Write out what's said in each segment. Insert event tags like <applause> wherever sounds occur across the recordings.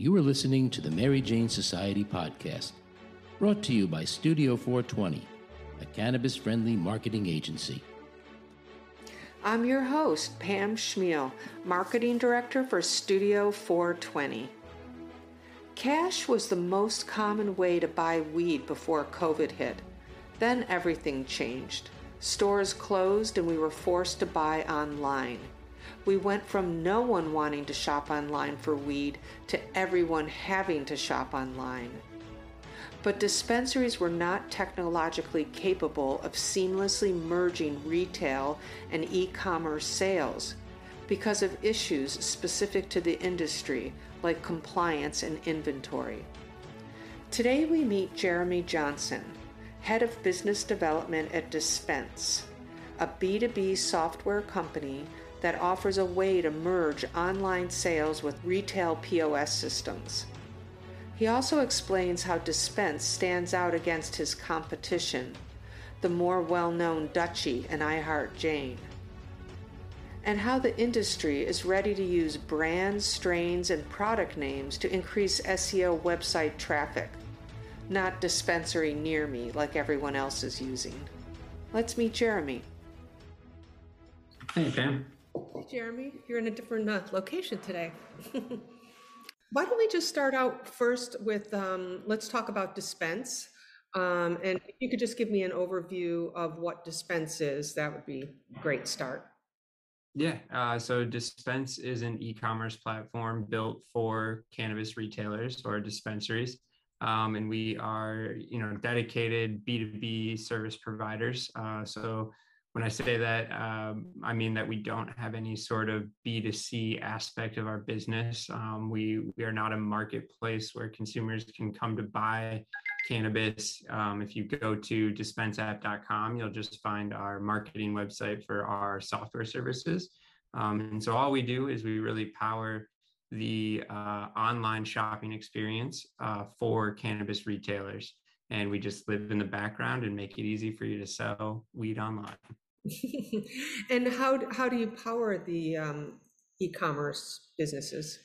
You are listening to the Mary Jane Society podcast, brought to you by Studio 420, a cannabis friendly marketing agency. I'm your host, Pam Schmiel, Marketing Director for Studio 420. Cash was the most common way to buy weed before COVID hit. Then everything changed. Stores closed and we were forced to buy online. We went from no one wanting to shop online for weed to everyone having to shop online. But dispensaries were not technologically capable of seamlessly merging retail and e commerce sales because of issues specific to the industry, like compliance and inventory. Today we meet Jeremy Johnson, Head of Business Development at Dispense, a B2B software company that offers a way to merge online sales with retail POS systems. He also explains how Dispense stands out against his competition, the more well known Dutchie and iHeart Jane, and how the industry is ready to use brands, strains, and product names to increase SEO website traffic, not dispensary near me like everyone else is using. Let's meet Jeremy. Hey, Pam. Jeremy, you're in a different uh, location today. <laughs> Why don't we just start out first with um, let's talk about dispense. Um, and if you could just give me an overview of what dispense is, that would be a great start. Yeah, uh, so Dispense is an e-commerce platform built for cannabis retailers or dispensaries, um, and we are, you know, dedicated B2B service providers. Uh, so when I say that, um, I mean that we don't have any sort of B2C aspect of our business. Um, we, we are not a marketplace where consumers can come to buy cannabis. Um, if you go to dispenseapp.com, you'll just find our marketing website for our software services. Um, and so all we do is we really power the uh, online shopping experience uh, for cannabis retailers and we just live in the background and make it easy for you to sell weed online. <laughs> and how how do you power the um, e-commerce businesses?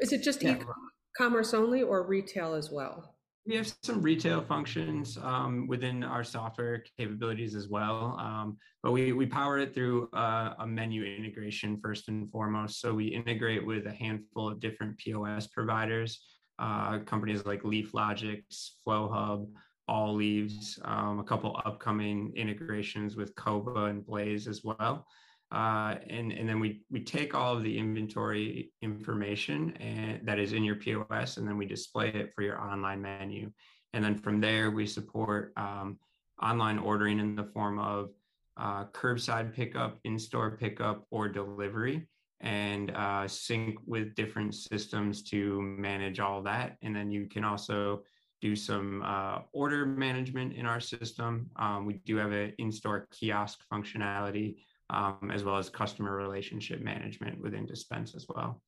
Is it just yeah. e-commerce only or retail as well? We have some retail functions um, within our software capabilities as well, um, but we we power it through uh, a menu integration first and foremost. So we integrate with a handful of different POS providers uh, companies like LeafLogix, FlowHub, Alleaves, um, a couple upcoming integrations with Cova and Blaze as well. Uh, and, and then we, we take all of the inventory information and that is in your POS, and then we display it for your online menu. And then from there, we support um, online ordering in the form of uh, curbside pickup, in-store pickup, or delivery and uh, sync with different systems to manage all that. And then you can also do some uh, order management in our system. Um, we do have an in-store kiosk functionality, um, as well as customer relationship management within Dispense as well.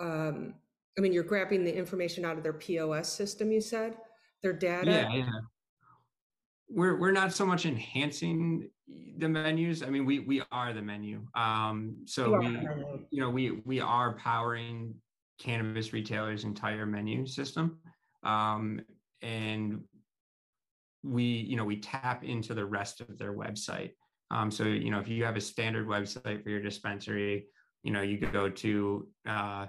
Um, I mean, you're grabbing the information out of their POS system. You said their data. Yeah, yeah we're we're not so much enhancing the menus. I mean, we we are the menu. Um, so we you know we we are powering cannabis retailers' entire menu system, um, and we you know we tap into the rest of their website. Um, so you know if you have a standard website for your dispensary, you know you could go to uh,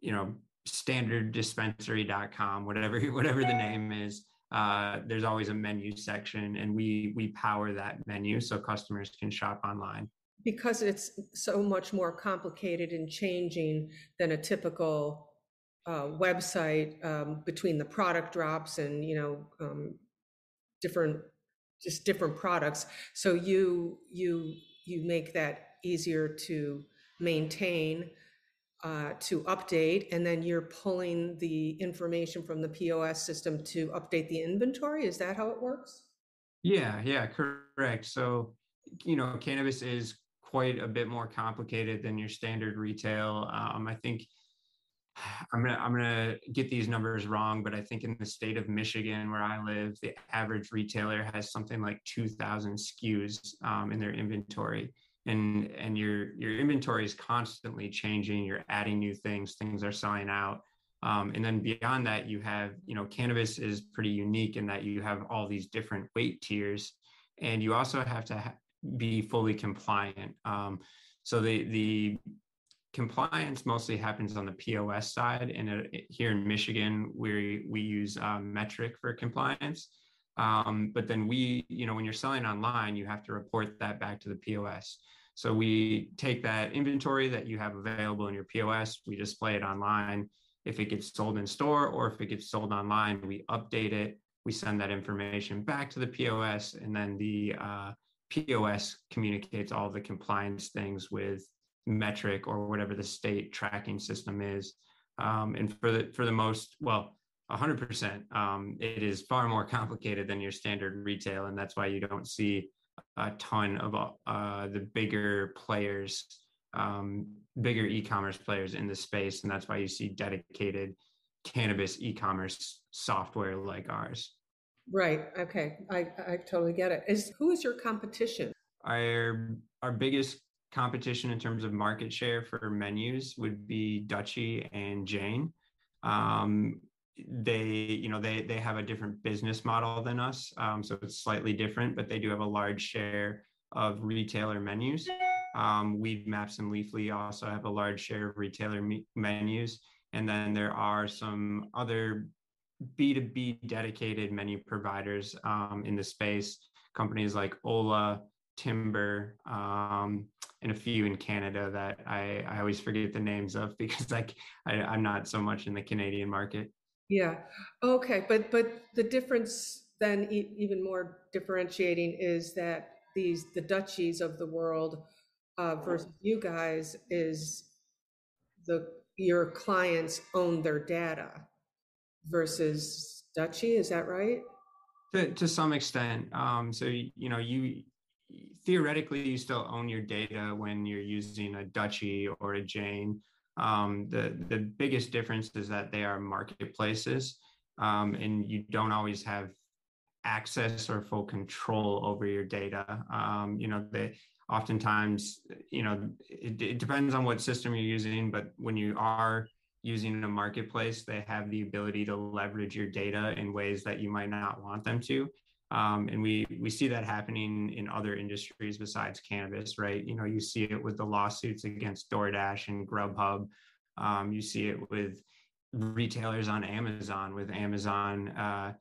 you know standarddispensary.com, whatever <laughs> whatever the name is uh, there's always a menu section and we we power that menu so customers can shop online. Because it's so much more complicated and changing than a typical uh, website um, between the product drops and you know um, different just different products. So you you you make that easier to maintain uh, to update, and then you're pulling the information from the POS system to update the inventory. Is that how it works? Yeah, yeah, correct. So, you know, cannabis is quite a bit more complicated than your standard retail. Um, I think I'm gonna I'm gonna get these numbers wrong, but I think in the state of Michigan, where I live, the average retailer has something like 2,000 SKUs um, in their inventory. And and your your inventory is constantly changing you're adding new things things are selling out um, and then beyond that you have you know cannabis is pretty unique in that you have all these different weight tiers and you also have to ha- be fully compliant um, so the the compliance mostly happens on the POS side, and uh, here in Michigan, we we use uh, Metrc for compliance. Um, but then we, you know, when you're selling online, you have to report that back to the POS. So we take that inventory that you have available in your POS, we display it online. If it gets sold in store or if it gets sold online, we update it. We send that information back to the POS, and then the uh, POS communicates all the compliance things with Metrc or whatever the state tracking system is. Um, and for the for the most well, 100%, um, it is far more complicated than your standard retail, and that's why you don't see a ton of uh, the bigger players, um, bigger e-commerce players in the space, and that's why you see dedicated cannabis e-commerce software like ours. Right. Okay. I, I totally get it. Is who is your competition? Our our biggest competition in terms of market share for menus would be Dutchie and Jane. Um, they, you know, they they have a different business model than us, um, so it's slightly different, but they do have a large share of retailer menus. Um, Maps and Leafly also have a large share of retailer me- menus, and then there are some other B2B dedicated menu providers um, in the space, companies like Ola, Timber, um, and a few in Canada that I, I always forget the names of <laughs> because like I, I'm not so much in the Canadian market. Yeah. Okay. But but the difference then e- even more differentiating is that these the Dutchies of the world uh, versus you guys is the your clients own their data versus Dutchie. Is that right? To, to some extent. Um, so, you know, you theoretically, you still own your data when you're using a Dutchie or a Jane. Um, the, the biggest difference is that they are marketplaces um, and you don't always have access or full control over your data. Um, you know, they oftentimes, you know, it, it depends on what system you're using, but when you are using a marketplace, they have the ability to leverage your data in ways that you might not want them to. Um, and we we see that happening in other industries besides cannabis, right? You know, you see it with the lawsuits against DoorDash and Grubhub. Um, you see it with retailers on Amazon, with Amazon uh,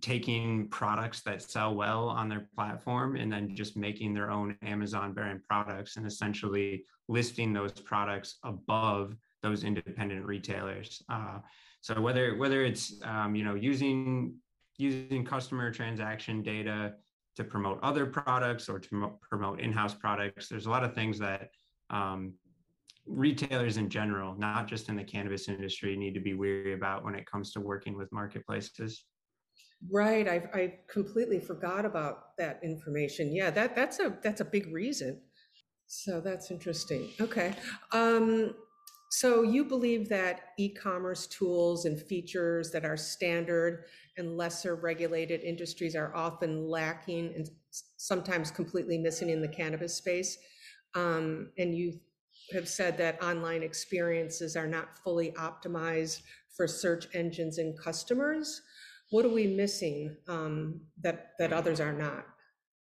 taking products that sell well on their platform and then just making their own Amazon brand products and essentially listing those products above those independent retailers. Uh, so whether whether it's um, you know using using customer transaction data to promote other products or to promote in-house products, there's a lot of things that um, retailers in general, not just in the cannabis industry, need to be wary about when it comes to working with marketplaces. Right, I I completely forgot about that information. Yeah, that that's a that's a big reason. So that's interesting. Okay. Um, so you believe that e-commerce tools and features that are standard and lesser regulated industries are often lacking and sometimes completely missing in the cannabis space. Um, and you have said that online experiences are not fully optimized for search engines and customers. What are we missing um, that that others are not?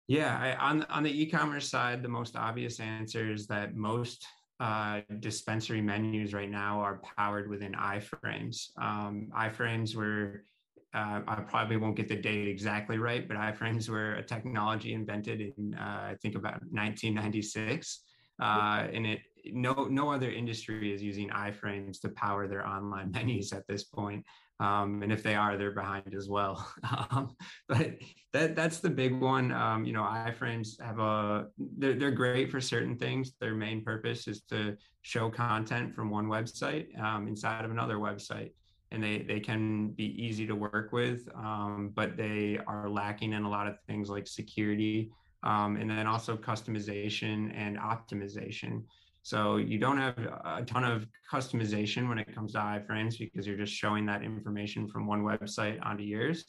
Yeah, I, on on the e-commerce side, the most obvious answer is that most uh, dispensary menus right now are powered within iframes. Um, iframes were, uh, I probably won't get the date exactly right, but iframes were a technology invented in, uh, I think, about 1996. Uh, and it no no other industry is using iframes to power their online <laughs> menus at this point. Um, and if they are, they're behind as well. <laughs> um, but that that's the big one. Um, you know, iframes have a they're, they're great for certain things. Their main purpose is to show content from one website um, inside of another website, and they they can be easy to work with, um, but they are lacking in a lot of things like security, um, and then also customization and optimization. So you don't have a ton of customization when it comes to iframes because you're just showing that information from one website onto yours.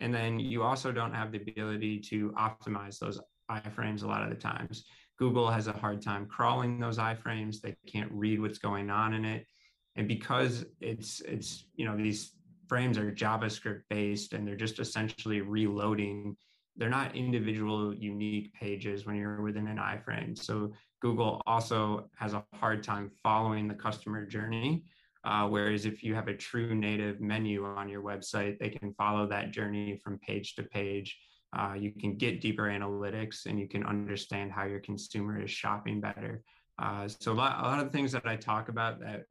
And then you also don't have the ability to optimize those iframes a lot of the times. Google has a hard time crawling those iframes. They can't read what's going on in it. And because it's it's you know these frames are JavaScript based and they're just essentially reloading, they're not individual unique pages when you're within an iframe. So Google also has a hard time following the customer journey. Uh, whereas if you have a true native menu on your website, they can follow that journey from page to page uh, you can get deeper analytics and you can understand how your consumer is shopping better. Uh, so a lot, a lot of the things that I talk about that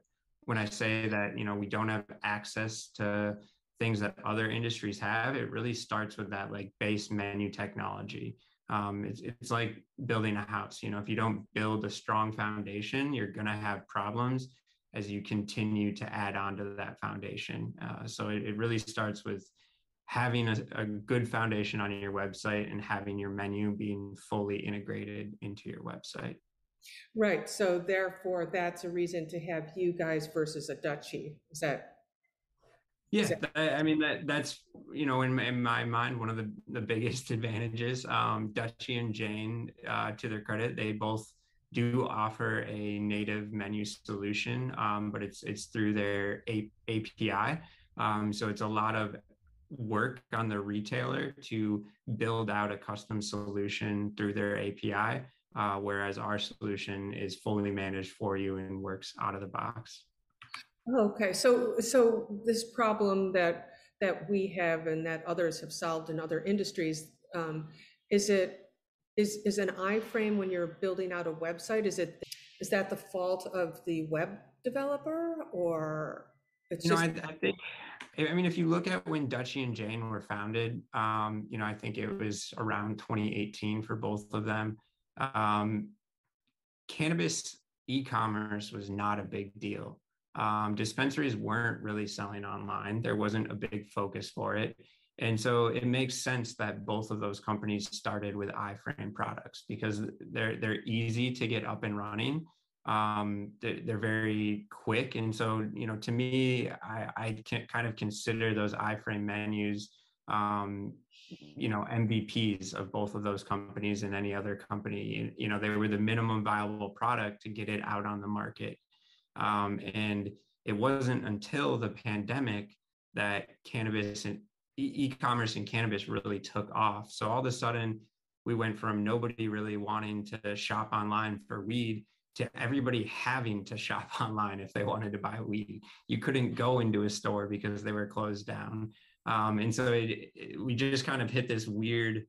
when I say that, you know, we don't have access to things that other industries have, it really starts with that like base menu technology. Um, it's, it's like building a house. You know, if you don't build a strong foundation, you're going to have problems as you continue to add on to that foundation. Uh, so it, it really starts with having a, a, good foundation on your website and having your menu being fully integrated into your website. Right. So therefore, that's a reason to have you guys versus a Dutchie. Is that? Yeah, I mean that that's you know in, in my mind one of the the biggest <laughs> advantages. Um, Dutchie and Jane, uh, to their credit, they both do offer a native menu solution, um, but it's it's through their a- API. Um, so it's a lot of work on the retailer to build out a custom solution through their API, uh, whereas our solution is fully managed for you and works out of the box. Okay, so so this problem that that we have and that others have solved in other industries, um, is it is is an iframe when you're building out a website? Is it is that the fault of the web developer or it's just? No, I, I think I mean, if you look at when Dutchie and Jane were founded, um, you know, I think it was around 2018 for both of them. Um, cannabis e-commerce was not a big deal. Um, dispensaries weren't really selling online. There wasn't a big focus for it. And so it makes sense that both of those companies started with iframe products because they're they're easy to get up and running um, they're, they're, very quick. And so, you know, to me, I, I can kind of consider those iframe menus, um, you know, MVPs of both of those companies and any other company. You know, they were the minimum viable product to get it out on the market. Um, and it wasn't until the pandemic that cannabis and e-commerce and cannabis really took off. So all of a sudden, we went from nobody really wanting to shop online for weed to everybody having to shop <laughs> online if they wanted to buy weed. You couldn't go into a store because they were closed down. Um, and so it, it, we just kind of hit this weird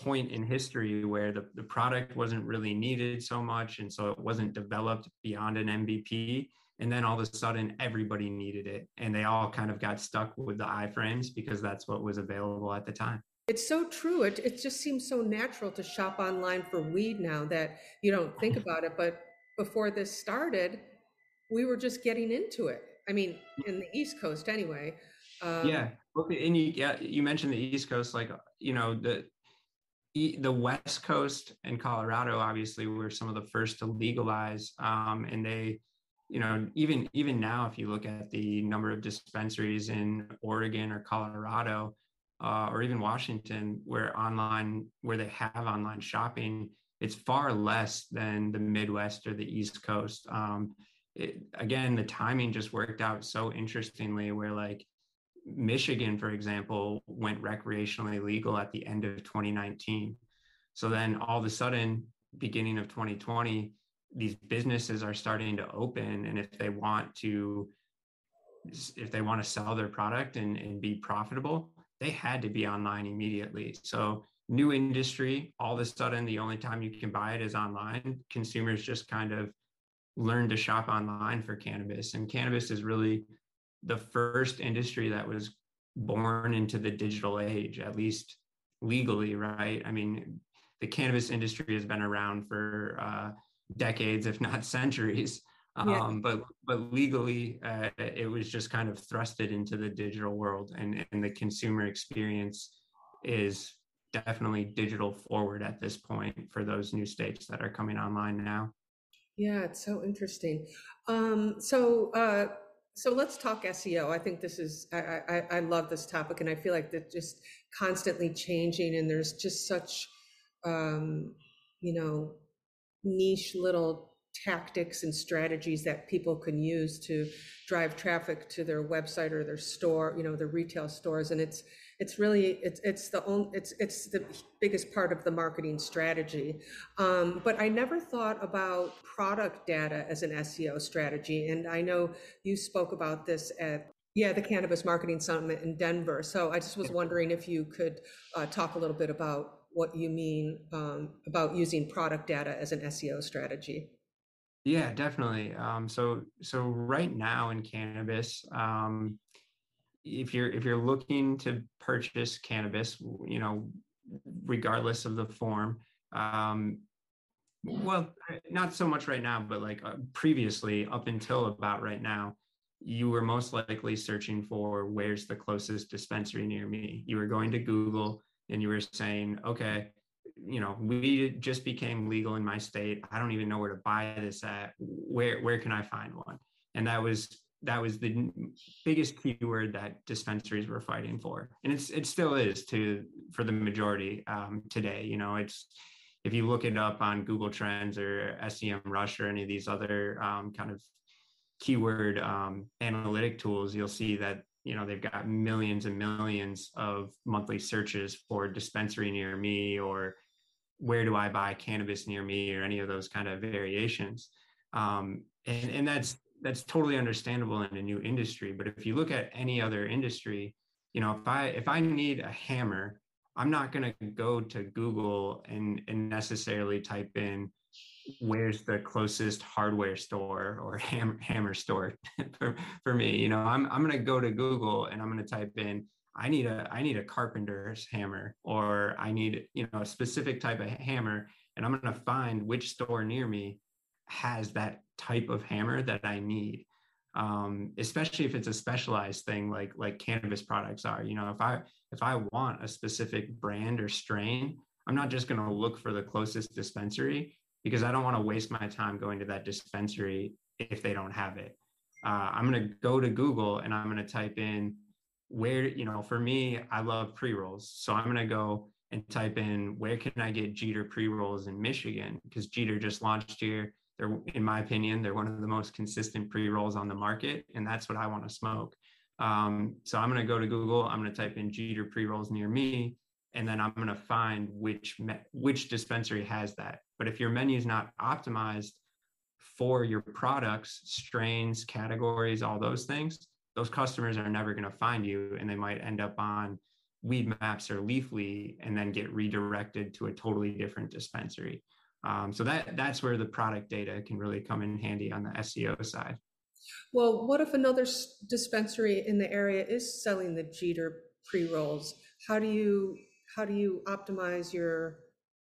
point in history where the, the product wasn't really needed so much. And so it wasn't developed beyond an MVP. And then all of a sudden, everybody needed it. And they all kind of got stuck with the iframes because that's what was available at the time. It's so true. It, it just seems so natural to shop online for weed now that you don't think <laughs> about it. But before this started, we were just getting into it. I mean, in the East Coast anyway. Um, yeah. Okay. And you, yeah, you mentioned the East Coast, like, you know, the, the West Coast and Colorado obviously were some of the first to legalize, um, and they, you know, even even now, if you look at the number of dispensaries in Oregon or Colorado, uh, or even Washington, where online where they have online shopping, it's far less than the Midwest or the East Coast. Um, it, again, the timing just worked out so interestingly, where like Michigan, for example, went recreationally legal at the end of 2019. So then all of a sudden, beginning of 2020, these businesses are starting to open, and if they want to if they want to sell their product and, and be profitable, they had to be online immediately. So new industry, all of a sudden the only time you can buy it is online. Consumers just kind of learn to shop online for cannabis. And cannabis is really the first industry that was born into the digital age, at least legally, right? I mean, the cannabis industry has been around for uh, decades, if not <laughs> centuries. Yeah. Um, but but legally, uh, it was just kind of thrusted into the digital world, and and the consumer experience is definitely digital forward at this point for those new states that are coming online now. Yeah, it's so interesting. Um, so uh, so let's talk SEO. I think this is I, I I love this topic, and I feel like that just constantly changing, and there's just such um, you know niche little tactics and strategies that people can use to drive traffic to their website or their store, you know, their retail stores. And it's it's really it's it's the only it's it's the biggest part of the marketing strategy. Um, but I never thought about product data as an SEO strategy. And I know you spoke about this at yeah the Cannabis Marketing Summit in Denver. So I just was wondering if you could uh, talk a little bit about what you mean um, about using product data as an SEO strategy. Yeah, definitely. Um, so so right now in cannabis, um, if you're if you're looking to purchase cannabis, you know, regardless of the form, um, well, not so much right now, but like uh, previously, up until about right now, you were most likely searching for where's the closest dispensary near me. You were going to Google and you were saying, okay, you know, we just became legal in my state. I don't even know where to buy this at. Where where can I find one? And that was that was the biggest keyword that dispensaries were fighting for, and it's it still is to for the majority um, today. You know, it's if you look it up on Google Trends or SEM Rush or any of these other um, kind of keyword um, analytic tools, you'll see that you know they've got millions and millions of monthly searches for dispensary near me or where do i buy cannabis near me or any of those kind of variations um, and, and that's that's totally understandable in a new industry but if you look at any other industry you know if i if i need a hammer i'm not going to go to google and and necessarily type in where's the closest hardware store or hammer, hammer store <laughs> for, for me? You know i'm, I'm going to go to google and i'm going to type in i need a i need a carpenter's hammer or i need you know a specific type of hammer and i'm going to find which store near me has that type of hammer that i need um, especially if it's a specialized thing like like cannabis products are you know if i if i want a specific brand or strain i'm not just going to look for the closest dispensary because I don't want to waste my time going to that dispensary if they don't have it. Uh, I'm going to go to Google and I'm going to type in where, you know, for me, I love pre rolls. So I'm going to go and type in where can I get Jeeter pre rolls in Michigan? Because Jeeter just launched here. They're, in my opinion, they're one of the most consistent pre rolls on the market. And that's what I want to smoke. Um, so I'm going to go to Google. I'm going to type in Jeeter pre rolls near me and then I'm going to find which me- which dispensary has that. But if your menu is not optimized for your products, strains, categories, all those things, those customers are never going to find you, and they might end up on Weedmaps or Leafly, and then get redirected to a totally different dispensary. Um, so that that's where the product data can really come in handy on the SEO side. Well, what if another dispensary in the area is selling the Jeeter pre rolls? How do you how do you optimize your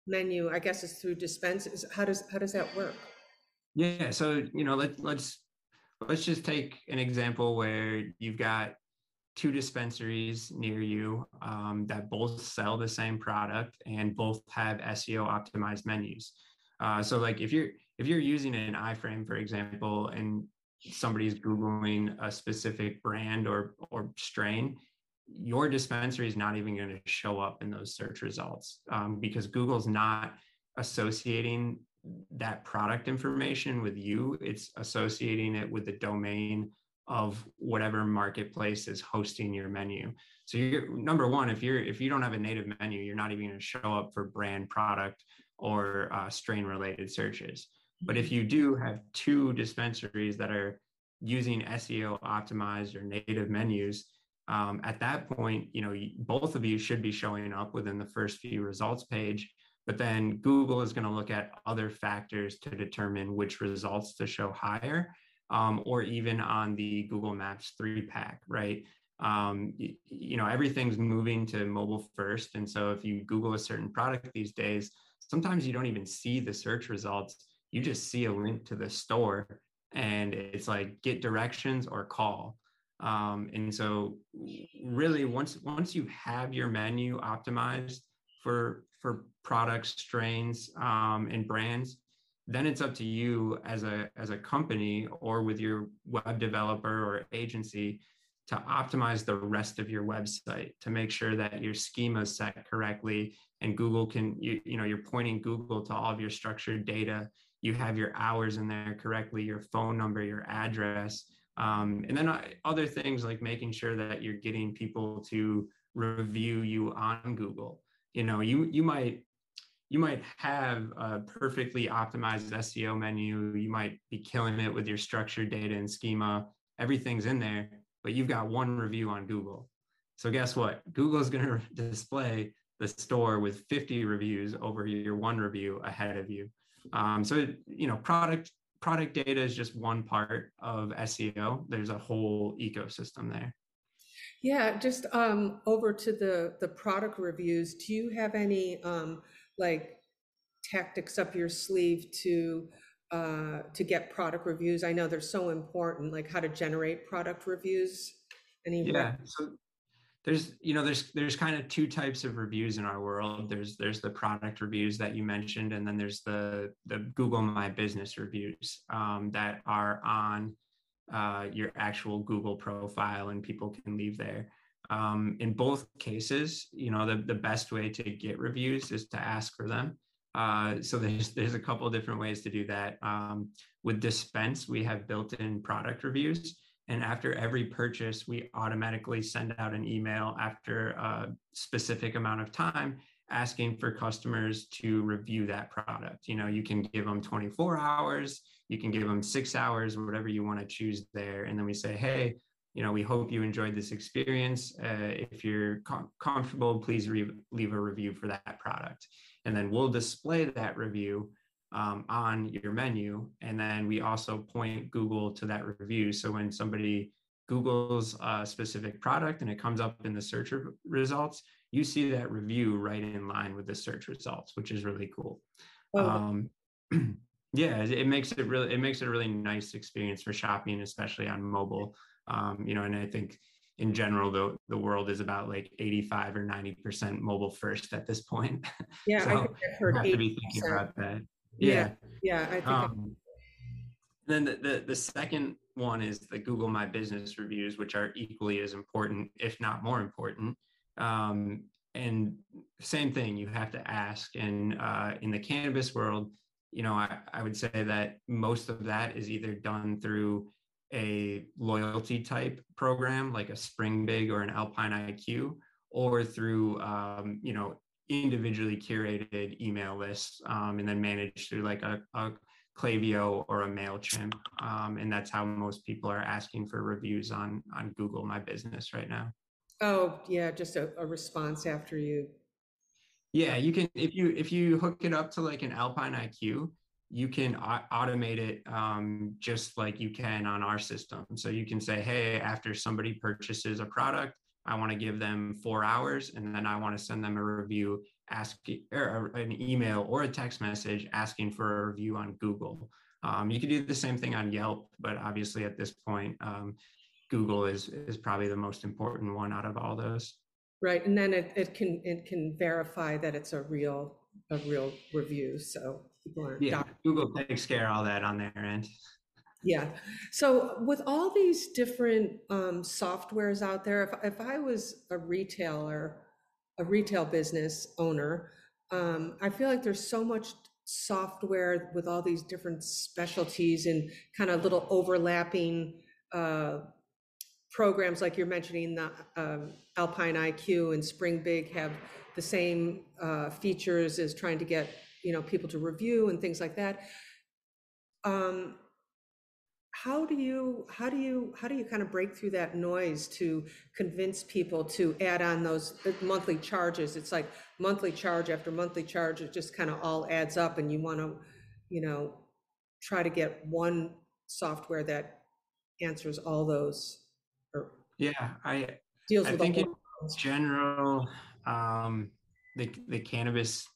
menu? I guess it's through dispenses. How does how does that work? Yeah, so you know, let let's let's just take an example where you've got two dispensaries near you um, that both sell the same product and both have SEO optimized menus. Uh, so, like if you're if you're using an iframe, for example, and somebody's googling a specific brand or or strain, your dispensary is not even going to show up in those search results um, because Google's not associating that product information with you. It's associating it with the domain of whatever marketplace is hosting your menu. So you're number one, if you're if you don't have a native menu, you're not even going to show up for brand product or uh, strain related searches. But if you do have two dispensaries that are using SEO optimized or native menus, um, at that point, you know, both of you should be showing up within the first few results page. But then Google is going to look at other factors to determine which results to show higher, um, or even on the Google Maps three pack, right? Um, you, you know, everything's moving to mobile first. And so if you Google a certain product these days, sometimes you don't even see the search results. You just see a link to the store and it's like get directions or call. Um, and so really once once you have your menu optimized for for products, strains, um, and brands, then it's up to you as a as a company or with your web developer or agency to optimize the rest of your website to make sure that your schema is set correctly and google can you, you know you're pointing google to all of your structured data you have your hours in there correctly, your phone number, your address, um, and then uh, other things like making sure that you're getting people to review you on Google. You know, you you might you might have a perfectly optimized SEO menu. You might be killing it with your structured data and schema. Everything's in there, but you've got one review on Google. So guess what? Google's going <laughs> to display the store with 50 reviews over your one review ahead of you. Um, so you know, product product data is just one part of SEO. There's a whole ecosystem there. Yeah, just um, over to the the product reviews. Do you have any um, like tactics up your sleeve to uh, to get product reviews? I know they're so important. Like how to generate product reviews. Any yeah. So there's you know there's there's kind of two types of reviews in our world. There's there's the product reviews that you mentioned and then there's the the google my business reviews um, that are on uh, your actual google profile and people can leave there. Um, in both cases you know the, the best way to get reviews is to ask for them. Uh, so there's there's a couple different ways to do that. Um, with dispense we have built-in product reviews and after every purchase, we automatically send out an email after a specific amount of time asking for customers to review that product. You know, you can give them 24 hours, you can give them six hours, whatever you want to choose there. And then we say, hey, you know, we hope you enjoyed this experience. Uh, if you're com- comfortable, please re- leave a review for that product. And then we'll display that review um, on your menu. And then we also point Google to that review. So when somebody Google's a specific product and it comes up in the search results, you see that review right in line with the search results, which is really cool. Oh. Um, <clears throat> yeah, it makes it really it makes it a really nice experience for shopping, especially on mobile. Um, you know, and I think in general the the world is about like 85 or 90 percent mobile first at this point. <laughs> Yeah, so I think I've heard have to be thinking about that. Yeah. Yeah. I think. Um, then the, the, the second one is the Google My Business reviews, which are equally as important, if not more important. Um, and same thing, you have to ask. And uh, in the cannabis world, you know, I, I would say that most of that is either done through a loyalty type program like a Springbig or an Alpine IQ, or through um, you know individually curated email lists um, and then managed through like a, a Klaviyo or a MailChimp. Um, and that's how most people are asking for reviews on, on Google My Business right now. Oh yeah, just a, a response after you. Yeah, you can, if you, if you hook it up to like an Alpine IQ, you can automate it um, just like you can on our system. So you can say, hey, after somebody purchases a product, I want to give them four hours, and then I want to send them a review, asking or an email or a text message asking for a review on Google. Um, you could do the same thing on Yelp, but obviously at this point, um, Google is is probably the most important one out of all those. Right, and then it, it can it can verify that it's a real a real review. So people aren't. Yeah, Google takes care of all that on their end. Yeah. So with all these different um, softwares out there, if, if I was a retailer, a retail business owner, um, I feel like there's so much software with all these different specialties and kind of little overlapping uh, programs like you're mentioning the um, Alpine IQ and Springbig have the same uh, features as trying to get you know people to review and things like that. Um, how do you how do you how do you kind of break through that noise to convince people to add on those monthly charges? It's like monthly charge after monthly charge it just kind of all adds up and you want to you know try to get one software that answers all those or yeah i deals I with think in general um the the cannabis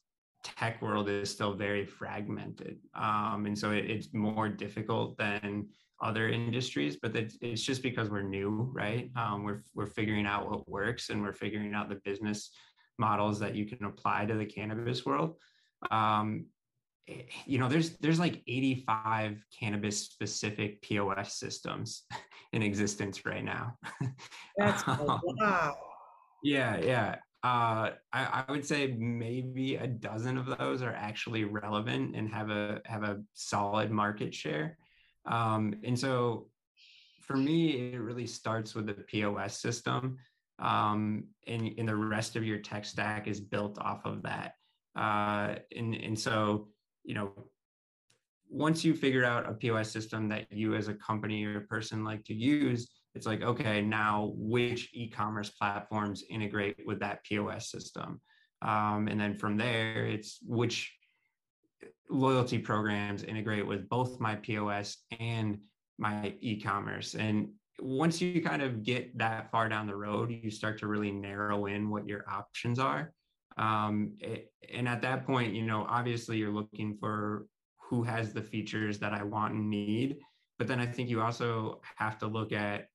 tech world is still very fragmented um, and so it, it's more difficult than other industries, but it's, it's just because we're new, right? Um, we're we're figuring out what works, and we're figuring out the business models that you can apply to the cannabis world. Um, eh, you know, there's there's like 85 cannabis specific POS systems <laughs> in existence right now. That's wow. <laughs> Yeah, yeah. Uh, I, I, would say maybe a dozen of those are actually relevant and have a have a solid market share. Um, and so, for me, it really starts with the POS system, um, and, and the rest of your tech stack is built off of that. Uh, and and so, you know, once you figure out a POS system that you as a company or person like to use, it's like, okay, now which e-commerce platforms integrate with that POS system? Um, and then from there, it's which loyalty programs integrate with both my POS and my e-commerce. And once you kind of get that far down the road, you start to really narrow in what your options are. Um, it, and at that point, you know, obviously you're looking for who has the features that I want and need. But then I think you also have to look at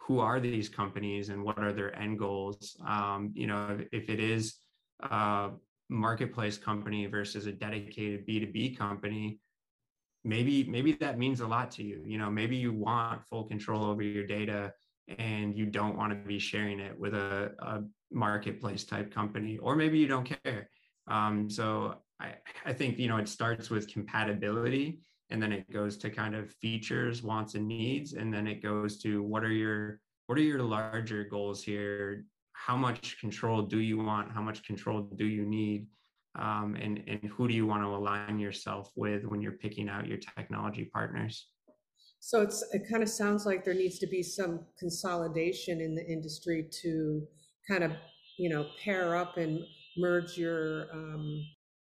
who are these companies and what are their end goals. Um, you know, if, it is a marketplace company versus a dedicated B2B company, maybe maybe that means a lot to you. You know, maybe you want full control over your data and you don't want to be sharing it with a, a marketplace type company, or maybe you don't care. Um, so I, I think you know it starts with compatibility and then it goes to kind of features wants and needs and then it goes to what are your what are your larger goals here? How much control do you want? How much control do you need? Um, and and who do you want to align yourself with when you're picking out your technology partners? So it's it kind of sounds like there needs to be some consolidation in the industry to kind of you know pair up and merge your um,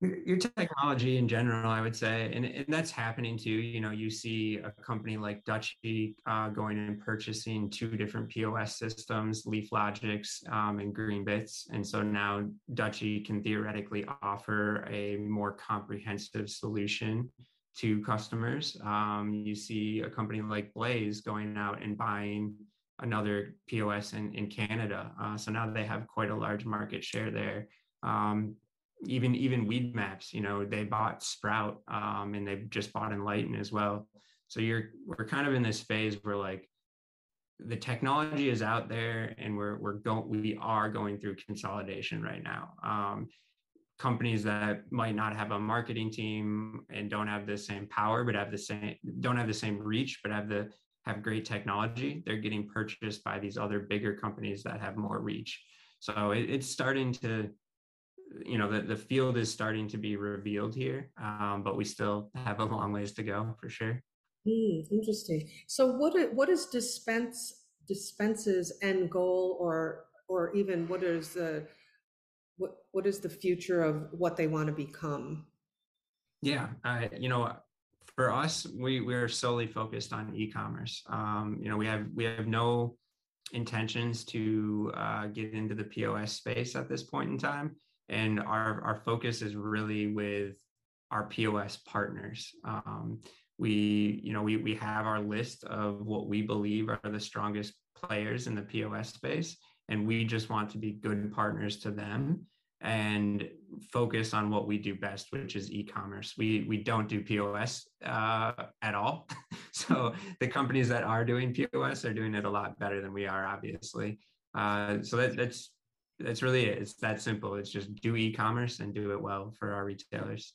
your technology in general i would say and, and that's happening too. You know you see a company like Dutchie uh, going and purchasing two different pos systems LeafLogix um, and greenbits. And so now Dutchie can theoretically offer a more comprehensive solution to customers. Um, you see a company like blaze going out and buying another pos in, in canada. Uh, so now they have quite a large market share there. Um, even even weed maps you know they bought sprout um, and they've just bought enlighten as well. So you're we're kind of in this phase where like the technology is out there and we're we're going we are going through consolidation right now. Um, companies that might not have a marketing team and don't have the same power but have the same don't have the same reach but have the have great technology they're getting purchased by these other bigger companies that have more reach. So it, it's starting to you know the, the field is starting to be revealed here um, but we still have a long ways to go for sure. Mm, interesting. So what what is dispense dispense's end goal or or even what is the what what is the future of what they want to become? Yeah uh, you know for us we we're solely focused on e-commerce. Um, you know we have we have no intentions to uh, get into the pos space at this point in time and our our focus is really with our POS partners. Um, we you know we we have our list of what we believe are the strongest players in the POS space, and we just want to be good partners to them and focus on what we do best, which is e-commerce. We we don't do POS uh, at all. <laughs> so the companies that are doing POS are doing it a lot better than we are, obviously. Uh, so that, that's that's really it. It's that simple. It's just do e-commerce and do it well for our retailers.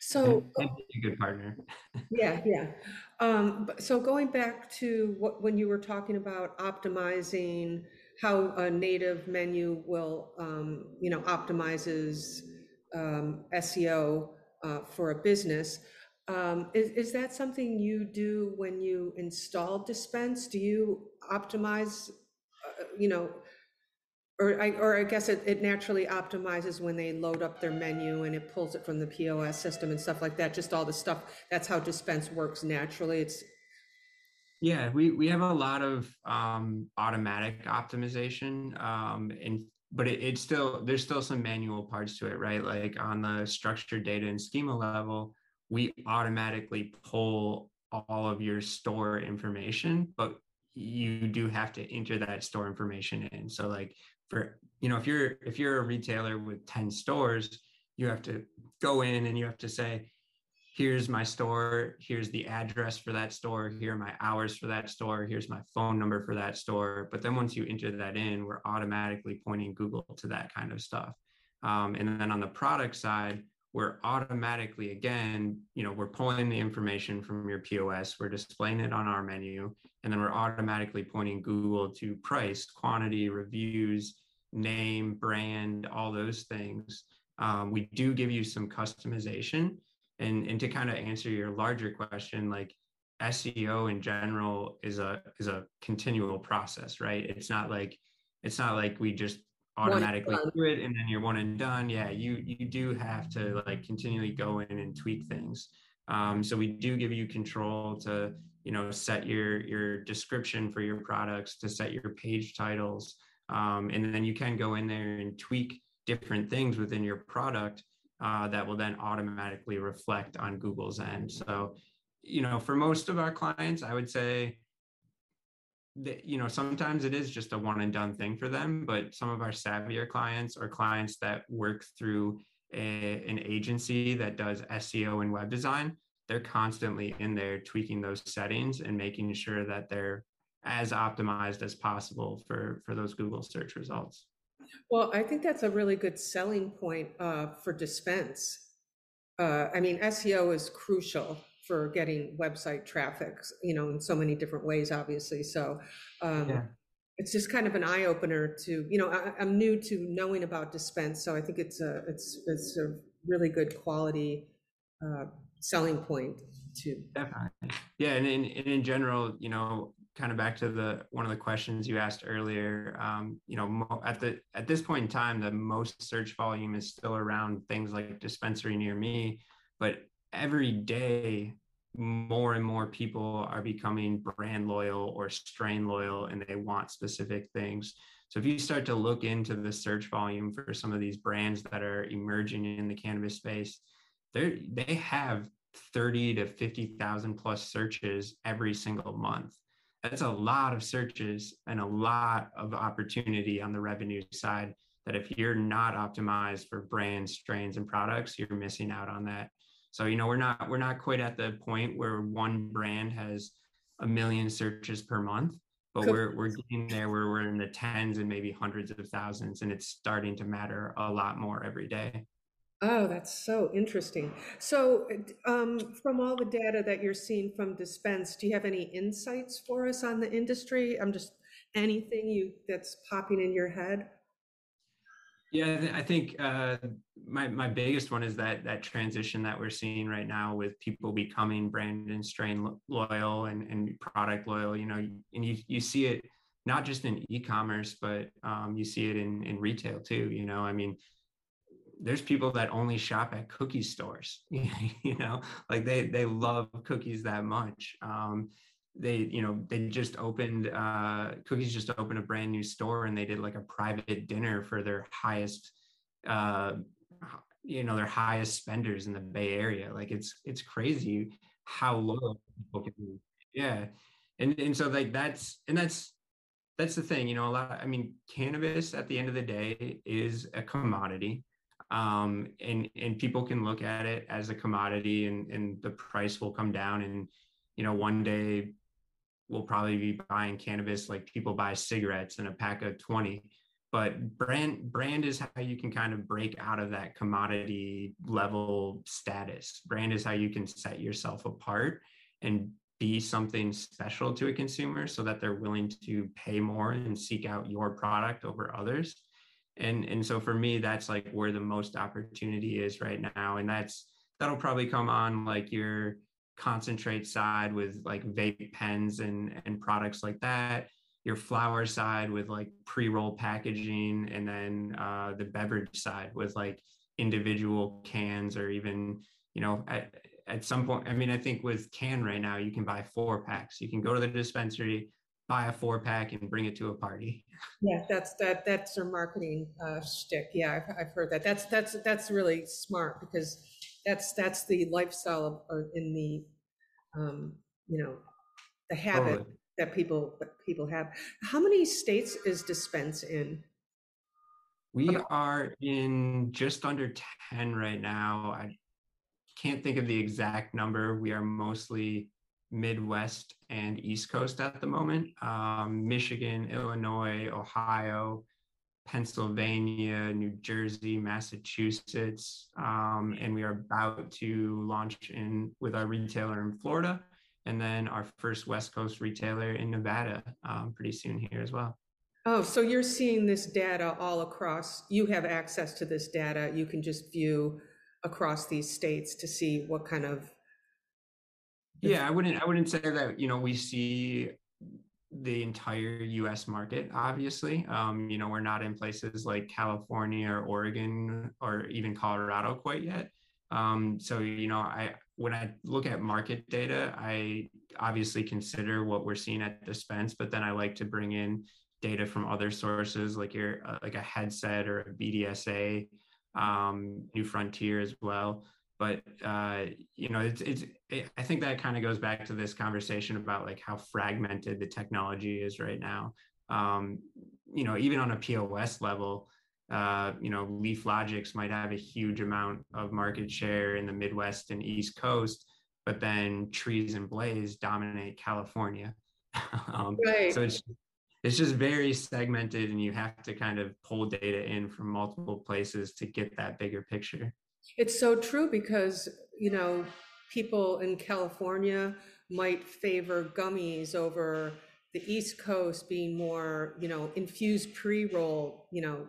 So and, a good partner. <laughs> yeah, yeah. Um, so going back to what when you were talking about optimizing how a native menu will, um, you know, optimizes um, SEO uh, for a business. Um, is, is that something you do when you install Dispense? Do you optimize, uh, you know, or I, or I guess it, it naturally optimizes when they load up their menu and it pulls it from the POS system and stuff like that. Just all the stuff. That's how dispense works naturally. It's yeah, we we have a lot of um, automatic optimization, um, and but it, it's still there's still some manual parts to it, right? Like on the structured data and schema level, we automatically pull all of your store information, but you do have to enter that store information in. So like for you know if you're if you're a retailer with 10 stores you have to go in and you have to say here's my store, here's the address for that store, here are my hours for that store, here's my phone number for that store. But then once you enter that in, we're automatically pointing Google to that kind of stuff. Um, and then on the product side, we're automatically again you know we're pulling the information from your pos we're displaying it on our menu and then we're automatically pointing google to price quantity reviews name brand all those things um, we do give you some customization. And and to kind of answer your larger question like seo in general is a is a continual process right? It's not like it's not like we just automatically do it and then you're one and done. Yeah you you do have to like continually go in and tweak things. Um, so we do give you control to you know set your your description for your products to set your page titles um, and then you can go in there and tweak different things within your product uh, that will then automatically reflect on google's end. So you know for most of our clients i would say that you know sometimes it is just a one and done thing for them but some of our savvier clients are clients that work through a, an agency that does seo and web design. They're constantly in there tweaking those settings and making sure that they're as optimized as possible for for those google search results well i think that's a really good selling point uh, for dispense uh, i mean seo is crucial for getting website traffic, you know, in so many different ways, obviously. So um, yeah. it's just kind of an eye opener to, you know, I, am new to knowing about dispense, so I think it's a it's it's a really good quality uh, selling point too. Definitely, yeah, and in and in general, you know, kind of back to the one of the questions you asked earlier um, you know at the at this point in time the most search volume is still around things like dispensary near me but every day more and more people are becoming brand loyal or strain loyal and they want specific things. So if you start to look into the search volume for some of these brands that are emerging in the cannabis space they they have 30 to 50,000 plus searches every single month that's a lot of searches and a lot of opportunity on the revenue side that if you're not optimized for brands strains and products you're missing out on that so you know we're not we're not quite at the point where one brand has a million searches per month, but we're we're getting there where we're in the tens and maybe hundreds of thousands, and it's starting to matter a lot more every day. Oh, that's so interesting. So, um, from all the data that you're seeing from Dispense, do you have any insights for us on the industry? I'm just anything you that's popping in your head. Yeah, I think uh, my my biggest one is that that transition that we're seeing right now with people becoming brand and strain loyal and, and product loyal. You know, and you you see it not just in e-commerce, but um, you see it in in retail too. You know, I mean, there's people that only shop at cookie stores. <laughs> you know, like they they love cookies that much. Um, they you know they just opened uh cookies just opened a brand new store and they did like a private dinner for their highest uh you know their highest spenders in the bay area like it's it's crazy how low people can be yeah and and so like that's and that's that's the thing you know a lot i mean cannabis at the end of the day is a commodity um and and people can look at it as a commodity and and the price will come down and you know one day we'll probably be buying cannabis like people buy cigarettes in a pack of 20 but brand brand is how you can kind of break out of that commodity level status. Brand is how you can set yourself apart and be something special to a consumer so that they're willing to pay more and seek out your product over others and and so for me that's like where the most opportunity is right now. And that's that'll probably come on like your concentrate side with like vape pens and and products like that your flower side with like pre-roll packaging and then uh, the beverage side with like individual cans or even you know at, at some point i mean i think with Cann right now you can buy four packs. You can go to the dispensary buy a four pack and bring it to a party yeah that's that that's their marketing uh shtick yeah I've, I've heard that that's that's that's really smart because that's that's the lifestyle of, in the um, you know the habit totally. that people that people have. How many states is dispense in? We are in just under ten right now. I can't think of the exact number. We are mostly Midwest and East Coast at the moment. Um, Michigan, Illinois, Ohio, Pennsylvania, New Jersey, Massachusetts, um, and we are about to launch in with our retailer in Florida, and then our first West Coast retailer in Nevada um, pretty soon here as well. Oh, so you're seeing this data all across. You have access to this data. You can just view across these states to see what kind of. Yeah, I wouldn't. I wouldn't say that. You know, we see the entire U.S. market. Obviously, um, you know, we're not in places like California or Oregon or even Colorado quite yet. Um, so, you know, I when I look at market data, I obviously consider what we're seeing at dispense, but then I like to bring in data from other sources like your uh, like a headset or a BDSA, um, New Frontier as well. But uh, you know, it's it's it, I think that kind of goes back to this conversation about like how fragmented the technology is right now. Um, you know, even on a POS level, uh, you know, LeafLogix might have a huge amount of market share in the Midwest and East Coast, but then Treez and Blaze dominate California. <laughs> um, right. So it's it's just very segmented and you have to kind of pull data in from multiple places to get that bigger picture it's so true because you know people in california might favor gummies over the east coast being more you know infused pre-roll you know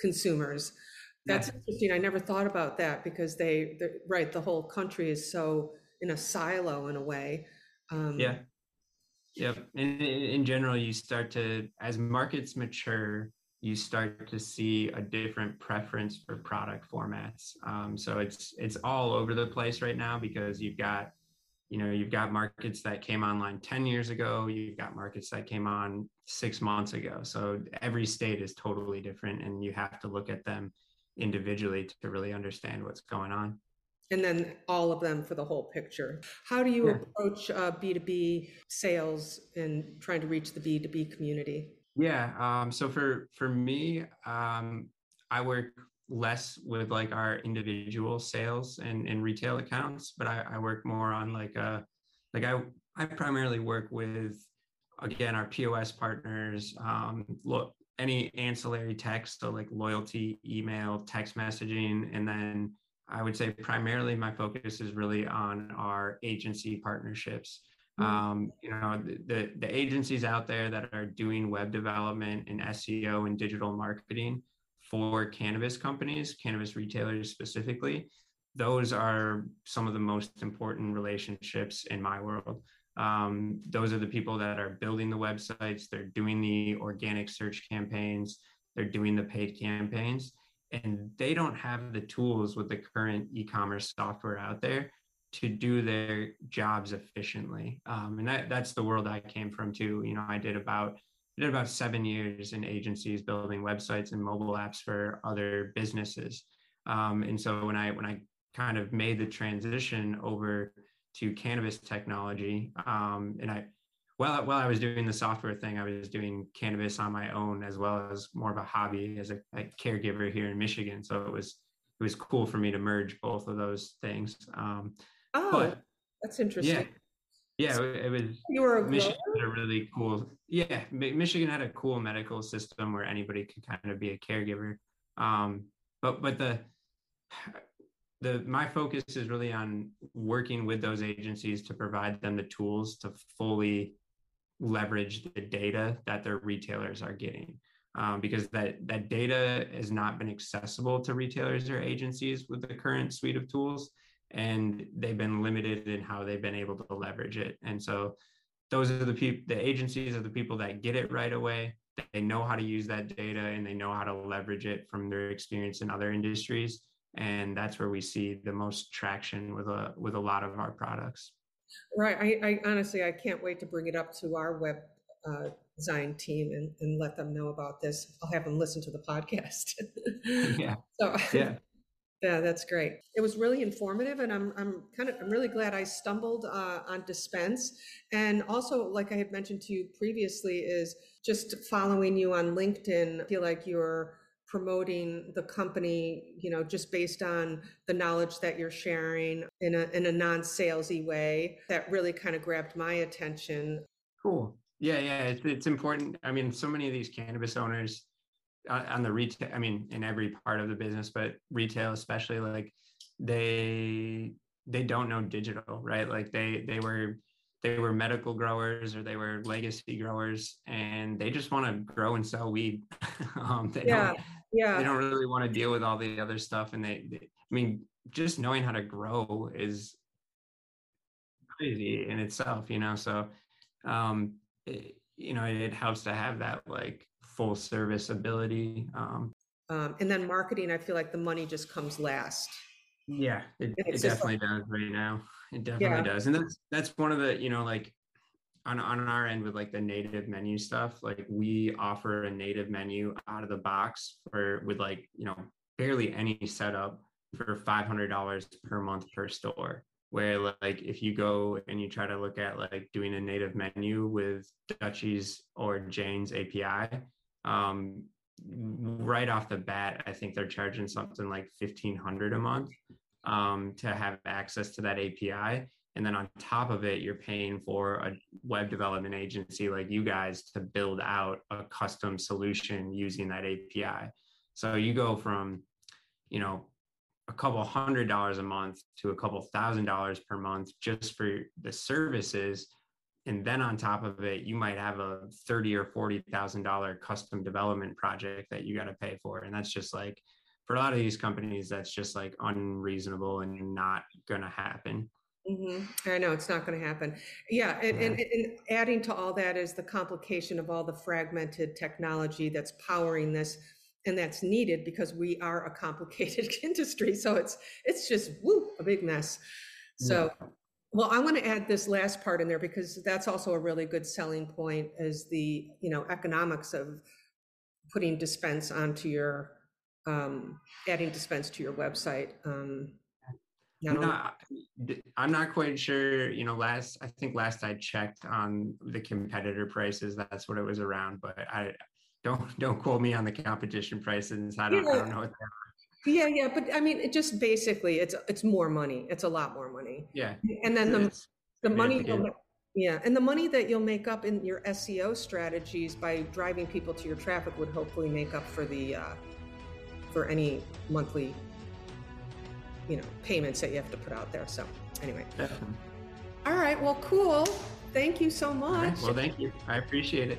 consumers that's yeah. interesting i never thought about that because they right the whole country is so in a silo in a way um, yeah Yep. In, in general, you start to, as markets mature, you start to see a different preference for product formats. Um, so it's it's all over the place right now because you've got, you know, you've got markets that came online 10 years ago, you've got markets that came on six months ago. So every state is totally different and you have to look at them individually to really understand what's going on and then all of them for the whole picture. How do you yeah. approach uh, B2B sales and trying to reach the B2B community? Yeah. Um, so for for me, um, I work less with like our individual sales and, and retail accounts, but I, I work more on like a uh, like I I primarily work with again our POS partners. Um, look any ancillary text, so like loyalty, email, text messaging, and then I would say primarily my focus is really on our agency partnerships. Mm-hmm. Um, you know, the, the agencies out there that are doing web development and SEO and digital marketing for cannabis companies, cannabis retailers specifically, those are some of the most important relationships in my world. Um, those are the people that are building the websites, they're doing the organic search campaigns, they're doing the paid campaigns and they don't have the tools with the current e-commerce software out there to do their jobs efficiently um, and that, that's the world i came from too you know i did about I did about seven years in agencies building websites and mobile apps for other businesses um, and so when i when i kind of made the transition over to cannabis technology um, and i while while I was doing the software thing, I was doing cannabis on my own as well as more of a hobby as a, a caregiver here in Michigan. So it was it was cool for me to merge both of those things. Um, oh, but, that's interesting. Yeah, yeah, it, it was. You were a Michigan had a really cool. Yeah, Michigan had a cool medical system where anybody could kind of be a caregiver. Um, but but the <sighs> the my focus is really on working with those agencies to provide them the tools to fully leverage the data that their retailers are getting um, because that that data has not been accessible to retailers or agencies with the current suite of tools and they've been limited in how they've been able to leverage it and so those are the people the agencies are the people that get it right away they know how to use that data and they know how to leverage it from their experience in other industries and that's where we see the most traction with a with a lot of our products Right. I, I, honestly, I can't wait to bring it up to our web uh, design team and, and let them know about this. I'll have them listen to the podcast. <laughs> yeah. So yeah. Yeah, that's great. It was really informative, and I'm I'm kind of I'm really glad I stumbled uh, on Dispense, and also like I had mentioned to you previously, is just following you on LinkedIn. I feel like you're promoting the company, you know, just based on the knowledge that you're sharing in a in a non-salesy way that really kind of grabbed my attention. Cool. Yeah, yeah, it's it's important. I mean, so many of these cannabis owners on the retail, I mean, in every part of the business, but retail especially, like they they don't know digital, right? Like they they were they were medical growers or they were legacy growers and they just want to grow and sell weed. <laughs> Um, they yeah don't, yeah. they don't really want to deal with all the other stuff and they, they i mean just knowing how to grow is crazy in itself you know? So um it, you know it helps to have that like full service ability um, um and then marketing i feel like the money just comes last. Yeah it, it definitely like, does right now. It definitely yeah. does. And that's that's one of the you know like on, on our end with like the native menu stuff like we offer a native menu out of the box for with like you know barely any setup for $500 per month per store. Where like if you go and you try to look at like doing a native menu with dutchies or jane's api um, right off the bat i think they're charging something like 1500 a month um, to have access to that API. And then on top of it, you're paying for a web development agency like you guys to build out a custom solution using that API. So you go from, you know, a couple hundred dollars a month to a couple thousand dollars per month just for the services. And then on top of it, you might have a thirty or forty thousand dollar custom development project that you got to pay for. And that's just like for a lot of these companies, that's just like unreasonable and not going to happen. Mm-hmm. I know it's not going to happen. Yeah, and. And, and adding to all that is the complication of all the fragmented technology that's powering this, and that's needed because we are a complicated <laughs> industry. So it's it's just woo a big mess. So. Yeah. Well, I want to add this last part in there because that's also a really good selling point is the, you know, economics of putting dispense onto your um, adding dispense to your website. Um, I'm not, I'm not quite sure. You know, last I think last I checked on the competitor prices, that's what it was around. But I don't don't quote me on the competition prices. I don't, yeah. I don't know what Yeah, yeah, but I mean, it just basically it's it's more money. It's a lot more money. Yeah, and then the the money. Yeah, and the money that you'll make up in your SEO strategies by driving people to your traffic would hopefully make up for the uh, for any monthly, you know, payments that you have to put out there. So anyway. Definitely. All right. Well, cool. Thank you so much. Right. Well, thank you. I appreciate it.